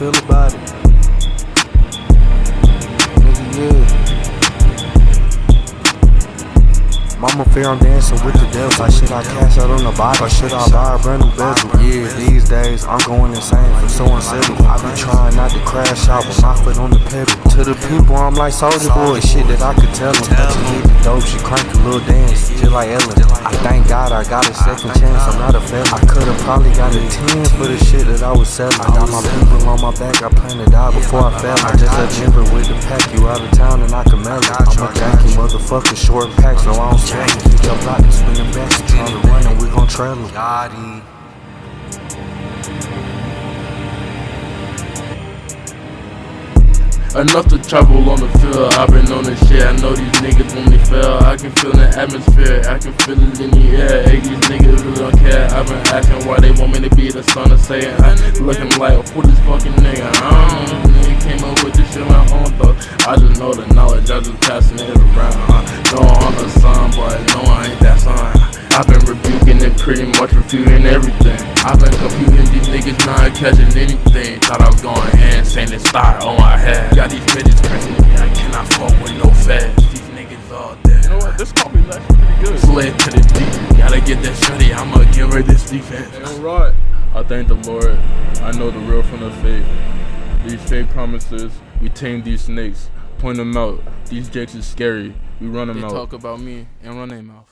feel about it. Mama fear I'm dancing with the devil. Like shit, I cash out on the bike. Or shit, I buy a brand new bezel. Yeah, these days I'm going insane for so unsettled. I be trying not to crash out with my foot on the pedal. To the people, I'm like Soldier Boy. Shit that I could tell them. But you hit the dope, she crank a little dance, just like Ellen. I thank God I got a second chance. I'm not a felon. I could've probably got a 10 for the shit that I was selling. I got my people on my back. I plan to die before I fell. I just a jumper with the pack. You out of town and I can mail it. I'm a janky motherfucker, short pack, so I don't spend it. Keep your block and spinning back. Trying to run and we gon' trail him. Yachty. Enough to travel on the field. I've been on this shit. I know these niggas when they fail. I can feel the atmosphere. I can feel it in the air. Hey, these niggas really don't care. I've been asking why they want me to be the son of Satan. I looking like who this fucking nigga. I don't know the knowledge. I just passing it around. Uh, no, I'm the son, but no, I ain't that son. I've been rebuking and pretty much refuting everything. I've been computing these niggas not catching anything. Thought I was going insane and start on my head. Got these bitches pressing me, I cannot fuck with no feds. These niggas all dead. You know what? This copy is actually pretty good. Slid to the deep, gotta get that shutty. I'ma give her this defense. Alright. I thank the Lord. I know the real from the fake. These fake promises, we tame these snakes. Point them out. These jakes is scary. We run them They out. talk about me and run their mouth.